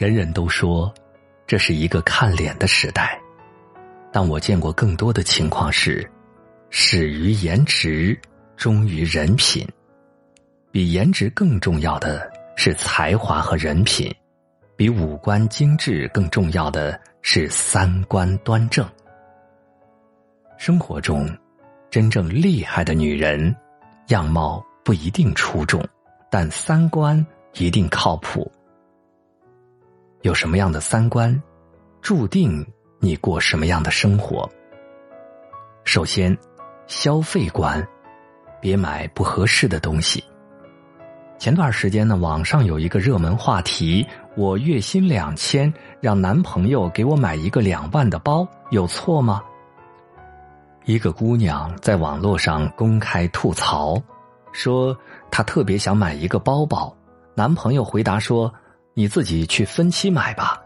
人人都说这是一个看脸的时代，但我见过更多的情况是，始于颜值，忠于人品。比颜值更重要的是才华和人品，比五官精致更重要的是三观端正。生活中，真正厉害的女人，样貌不一定出众，但三观一定靠谱。有什么样的三观，注定你过什么样的生活。首先，消费观，别买不合适的东西。前段时间呢，网上有一个热门话题：我月薪两千，让男朋友给我买一个两万的包，有错吗？一个姑娘在网络上公开吐槽，说她特别想买一个包包，男朋友回答说。你自己去分期买吧。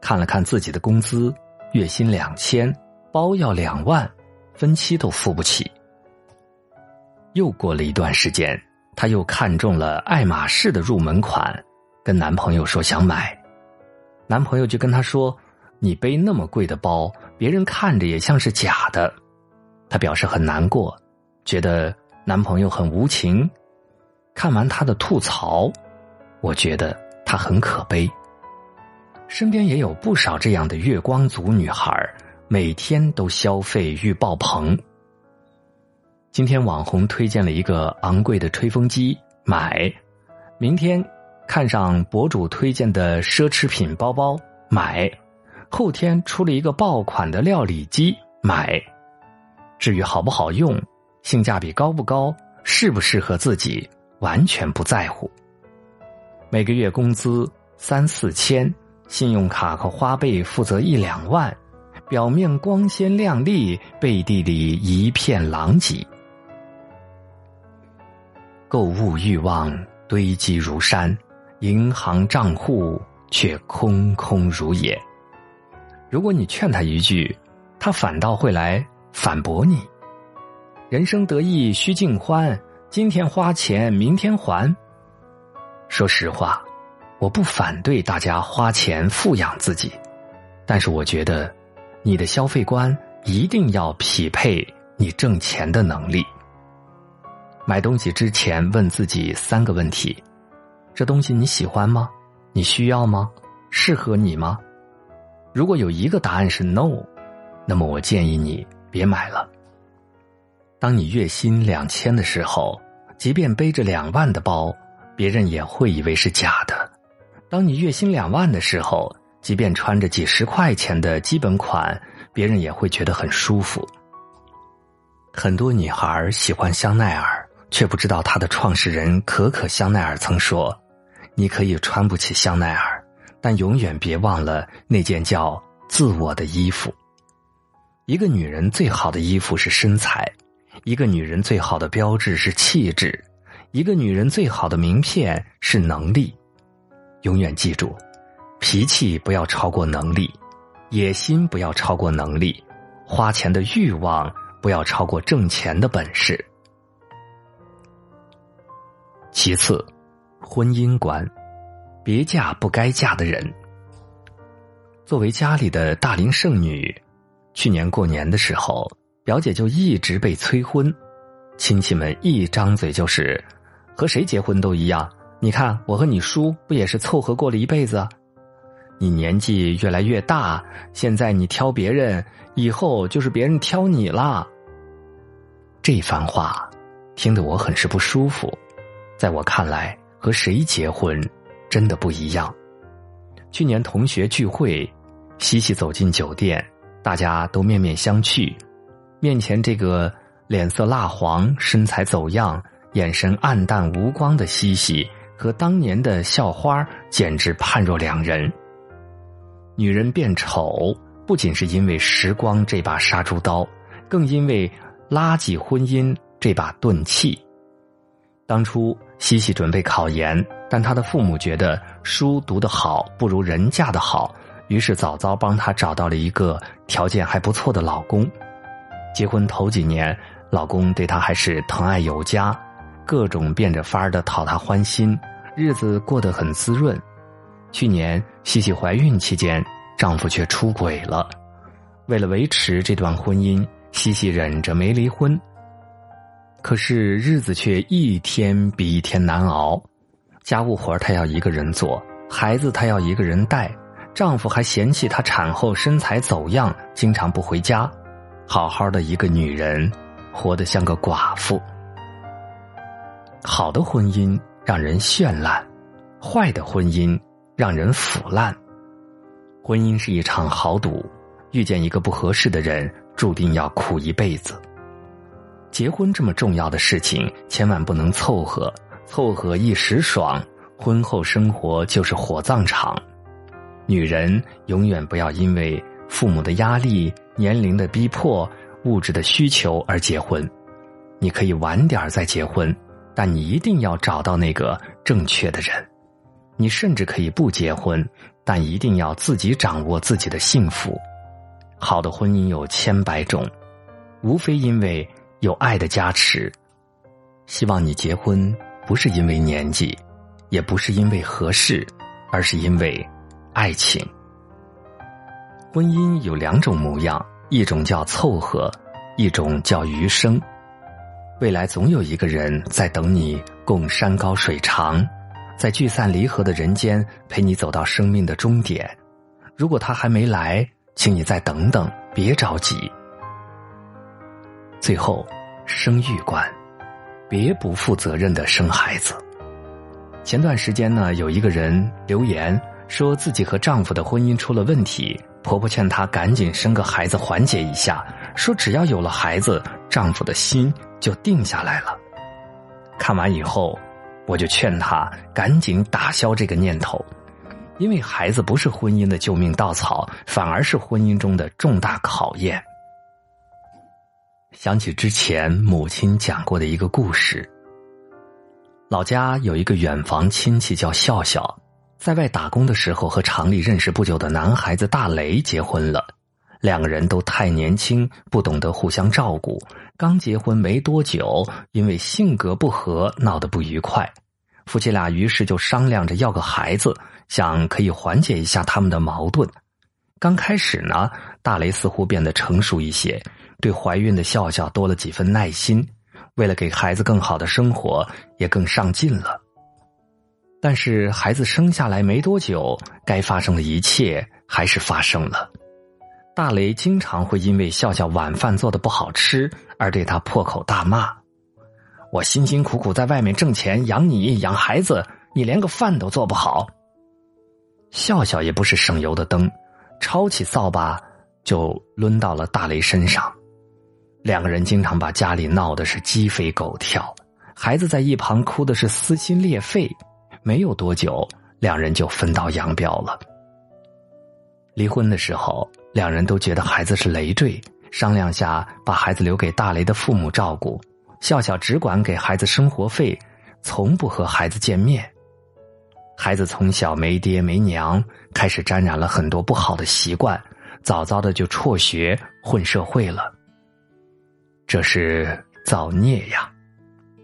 看了看自己的工资，月薪两千，包要两万，分期都付不起。又过了一段时间，她又看中了爱马仕的入门款，跟男朋友说想买。男朋友就跟她说：“你背那么贵的包，别人看着也像是假的。”她表示很难过，觉得男朋友很无情。看完她的吐槽，我觉得。她很可悲，身边也有不少这样的月光族女孩每天都消费欲爆棚。今天网红推荐了一个昂贵的吹风机，买；明天看上博主推荐的奢侈品包包，买；后天出了一个爆款的料理机，买。至于好不好用，性价比高不高，适不适合自己，完全不在乎。每个月工资三四千，信用卡和花呗负责一两万，表面光鲜亮丽，背地里一片狼藉。购物欲望堆积如山，银行账户却空空如也。如果你劝他一句，他反倒会来反驳你：“人生得意须尽欢，今天花钱，明天还。”说实话，我不反对大家花钱富养自己，但是我觉得，你的消费观一定要匹配你挣钱的能力。买东西之前问自己三个问题：这东西你喜欢吗？你需要吗？适合你吗？如果有一个答案是 no，那么我建议你别买了。当你月薪两千的时候，即便背着两万的包。别人也会以为是假的。当你月薪两万的时候，即便穿着几十块钱的基本款，别人也会觉得很舒服。很多女孩喜欢香奈儿，却不知道它的创始人可可香奈儿曾说：“你可以穿不起香奈儿，但永远别忘了那件叫自我的衣服。”一个女人最好的衣服是身材，一个女人最好的标志是气质。一个女人最好的名片是能力，永远记住，脾气不要超过能力，野心不要超过能力，花钱的欲望不要超过挣钱的本事。其次，婚姻观，别嫁不该嫁的人。作为家里的大龄剩女，去年过年的时候，表姐就一直被催婚，亲戚们一张嘴就是。和谁结婚都一样，你看我和你叔不也是凑合过了一辈子？你年纪越来越大，现在你挑别人，以后就是别人挑你了。这番话听得我很是不舒服。在我看来，和谁结婚真的不一样。去年同学聚会，西西走进酒店，大家都面面相觑，面前这个脸色蜡黄、身材走样。眼神暗淡无光的西西和当年的校花简直判若两人。女人变丑，不仅是因为时光这把杀猪刀，更因为垃圾婚姻这把钝器。当初西西准备考研，但她的父母觉得书读得好不如人嫁的好，于是早早帮她找到了一个条件还不错的老公。结婚头几年，老公对她还是疼爱有加。各种变着法儿的讨她欢心，日子过得很滋润。去年西西怀孕期间，丈夫却出轨了。为了维持这段婚姻，西西忍着没离婚。可是日子却一天比一天难熬，家务活她要一个人做，孩子她要一个人带，丈夫还嫌弃她产后身材走样，经常不回家。好好的一个女人，活得像个寡妇。好的婚姻让人绚烂，坏的婚姻让人腐烂。婚姻是一场豪赌。遇见一个不合适的人，注定要苦一辈子。结婚这么重要的事情，千万不能凑合，凑合一时爽，婚后生活就是火葬场。女人永远不要因为父母的压力、年龄的逼迫、物质的需求而结婚。你可以晚点再结婚，但你一定要找到那个正确的人。你甚至可以不结婚，但一定要自己掌握自己的幸福。好的婚姻有千百种，无非因为有爱的加持。希望你结婚不是因为年纪，也不是因为合适，而是因为爱情。婚姻有两种模样，一种叫凑合，一种叫余生。未来总有一个人在等你共山高水长，在聚散离合的人间陪你走到生命的终点。如果他还没来，请你再等等，别着急。最后，生育观，别不负责任的生孩子。前段时间呢，有一个人留言说自己和丈夫的婚姻出了问题，婆婆劝她赶紧生个孩子缓解一下，说只要有了孩子，丈夫的心就定下来了。看完以后，我就劝她赶紧打消这个念头。因为孩子不是婚姻的救命稻草，反而是婚姻中的重大考验。想起之前母亲讲过的一个故事，老家有一个远房亲戚叫笑笑，在外打工的时候和厂里认识不久的男孩子大雷结婚了，两个人都太年轻，不懂得互相照顾，刚结婚没多久，因为性格不合闹得不愉快，夫妻俩于是就商量着要个孩子。想可以缓解一下他们的矛盾。刚开始呢，大雷似乎变得成熟一些，对怀孕的笑笑多了几分耐心，为了给孩子更好的生活，也更上进了。但是孩子生下来没多久，该发生的一切还是发生了。大雷经常会因为笑笑晚饭做的不好吃而对他破口大骂：“我辛辛苦苦在外面挣钱养你养孩子，你连个饭都做不好。”笑笑也不是省油的灯，抄起扫把就抡到了大雷身上。两个人经常把家里闹得是鸡飞狗跳，孩子在一旁哭的是撕心裂肺。没有多久，两人就分道扬镳了。离婚的时候，两人都觉得孩子是累赘，商量下把孩子留给大雷的父母照顾。笑笑只管给孩子生活费，从不和孩子见面。孩子从小没爹没娘，开始沾染了很多不好的习惯，早早的就辍学混社会了。这是造孽呀！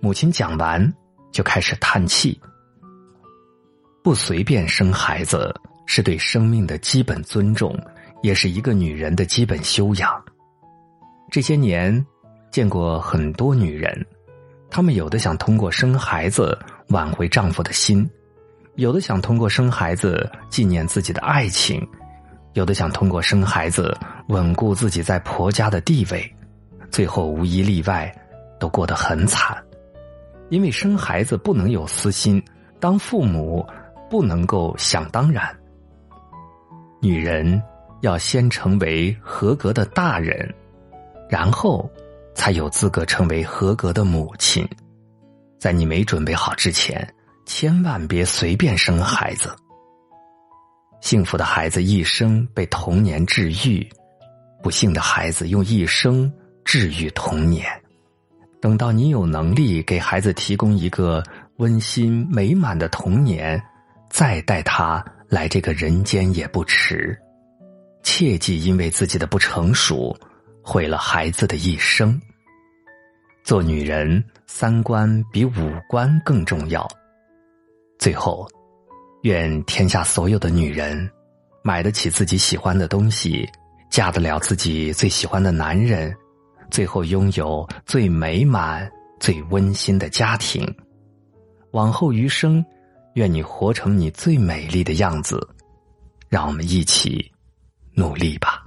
母亲讲完就开始叹气。不随便生孩子是对生命的基本尊重，也是一个女人的基本修养。这些年见过很多女人，她们有的想通过生孩子挽回丈夫的心。有的想通过生孩子纪念自己的爱情，有的想通过生孩子稳固自己在婆家的地位，最后无一例外都过得很惨。因为生孩子不能有私心，当父母不能够想当然。女人要先成为合格的大人，然后才有资格成为合格的母亲。在你没准备好之前。千万别随便生孩子。幸福的孩子一生被童年治愈，不幸的孩子用一生治愈童年。等到你有能力给孩子提供一个温馨美满的童年，再带他来这个人间也不迟，切记因为自己的不成熟毁了孩子的一生。做女人，三观比五官更重要。最后愿天下所有的女人买得起自己喜欢的东西，嫁得了自己最喜欢的男人，最后拥有最美满、最温馨的家庭。往后余生。愿你活成你最美丽的样子。让我们一起努力吧。